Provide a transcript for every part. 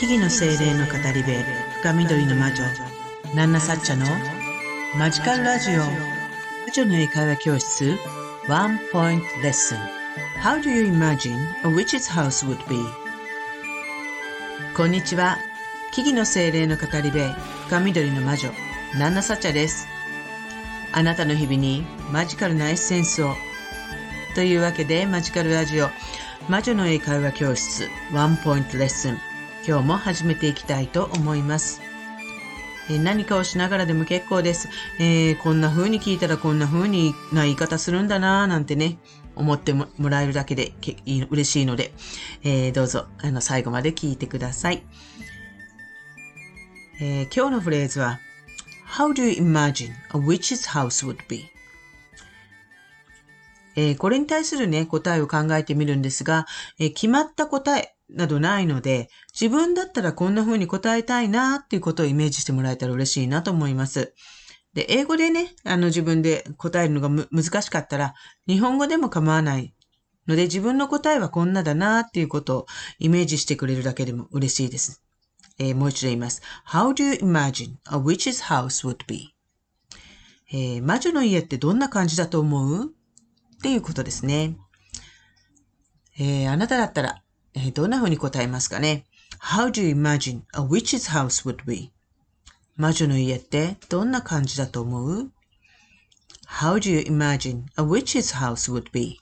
木々の精霊の語り部深緑の魔女ナンナサッチャのマジカルラジオ。魔女の英会話教室ワンポイントレッスン。How do you imagine a witch's house would be? こんにちは。木々の精霊の語り部深緑の魔女ナンナサッチャです。あなたの日々にマジカルなエッセンスを。というわけでマジカルラジオ魔女の英会話教室ワンポイントレッスン。今日も始めていきたいと思います。え何かをしながらでも結構です。えー、こんな風に聞いたらこんな風にな言い方するんだなぁなんてね、思ってもらえるだけで嬉しいので、えー、どうぞあの最後まで聞いてください。えー、今日のフレーズは How do you imagine a witch's house would be? えー、これに対するね、答えを考えてみるんですが、えー、決まった答えなどないので、自分だったらこんな風に答えたいなっていうことをイメージしてもらえたら嬉しいなと思います。で、英語でね、あの自分で答えるのが難しかったら、日本語でも構わないので、自分の答えはこんなだなっていうことをイメージしてくれるだけでも嬉しいです。えー、もう一度言います。How do you imagine a witch's house would be? えー、魔女の家ってどんな感じだと思う？っていうことですね。えー、あなただったら、えー、どんな風に答えますかね ?How do you imagine a witch's house would be? 魔女の家ってどんな感じだと思う ?How do you imagine a witch's house would be?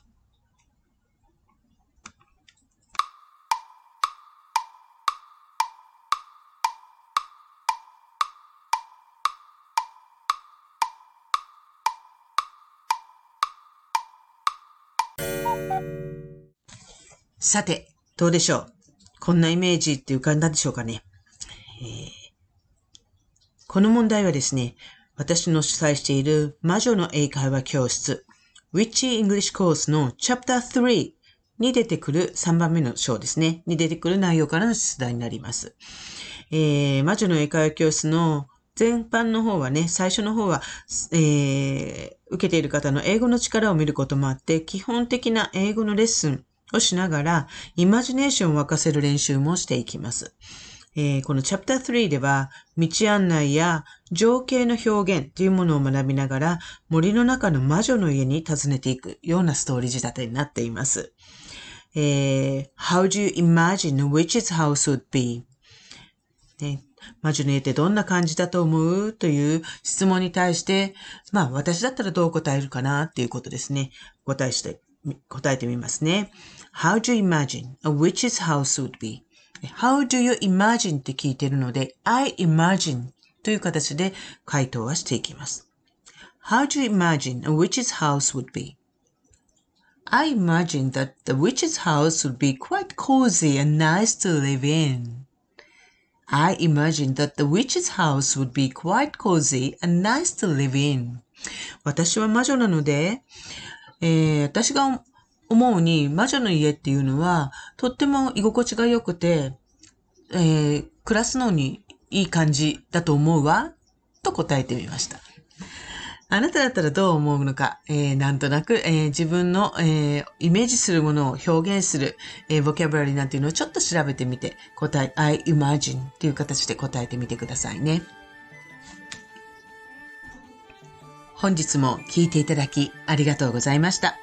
さて、どうでしょう？こんなイメージって浮かんだでしょうかね、えー、この問題はですね、私の主催している魔女の英会話教室 Witchy English Course の Chapter 3に出てくる3番目の章ですね。に出てくる内容からの出題になります。えー、魔女の英会話教室の前半の方はね、最初の方は、えー、受けている方の英語の力を見ることもあって、基本的な英語のレッスンをしながら、イマジネーションを沸かせる練習もしていきます。えー、このチャプター3では、道案内や情景の表現というものを学びながら、森の中の魔女の家に訪ねていくようなストーリー仕立てになっています。えー、How do you imagine a witch's house would be? ね、魔女の家ってどんな感じだと思う？という質問に対して、まあ私だったらどう答えるかな？っていうことですね。答えして、答えてみますね。How do you imagine a witch's house would be? How do you imagine って聞いてるので、I imagine という形で回答はしていきます。How do you imagine a witch's house would be? I imagine that the witch's house would be quite cozy and nice to live in. I imagine that the witch's house would be quite cozy and nice to live in. 私は魔女なので、 えー、私が思うに、魔女の家っていうのは、とっても居心地が良くて、えー、暮らすのにいい感じだと思うわ、と答えてみました。あなただったらどう思うのか、えー、なんとなく、えー、自分の、えー、イメージするものを表現する、え、ボキャブラリーなんていうのをちょっと調べてみて、答え、I imagine っていう形で答えてみてくださいね。本日も聞いていただきありがとうございました。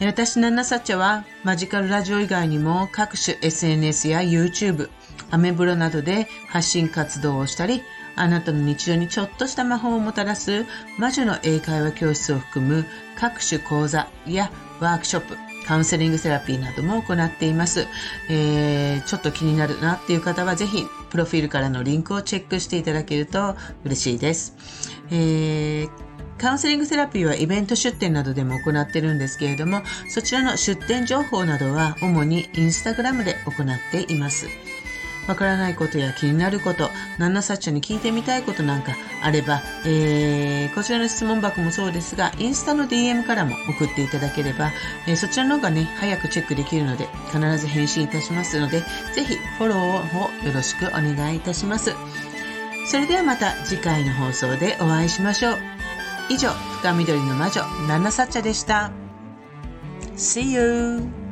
私、ナナサチャはマジカルラジオ以外にも各種 SNS や YouTube、アメブロなどで発信活動をしたり、あなたの日常にちょっとした魔法をもたらす魔女の英会話教室を含む各種講座やワークショップ、カウンセリングセラピーなども行っています。えー、ちょっと気になるなっていう方はぜひ、プロフィールからのリンクをチェックしていただけると嬉しいです。えーカウンセリングセラピーはイベント出店などでも行ってるんですけれども、そちらの出店情報などは主にインスタグラムで行っています。わからないことや気になること、ナンナサッチャに聞いてみたいことなんかあれば、えー、こちらの質問箱もそうですが、インスタの DM からも送っていただければ、えー、そちらの方がね、早くチェックできるので、必ず返信いたしますので、ぜひフォローをよろしくお願いいたします。それではまた次回の放送でお会いしましょう。以上、深緑の魔女、ナナサッチャでした。See you!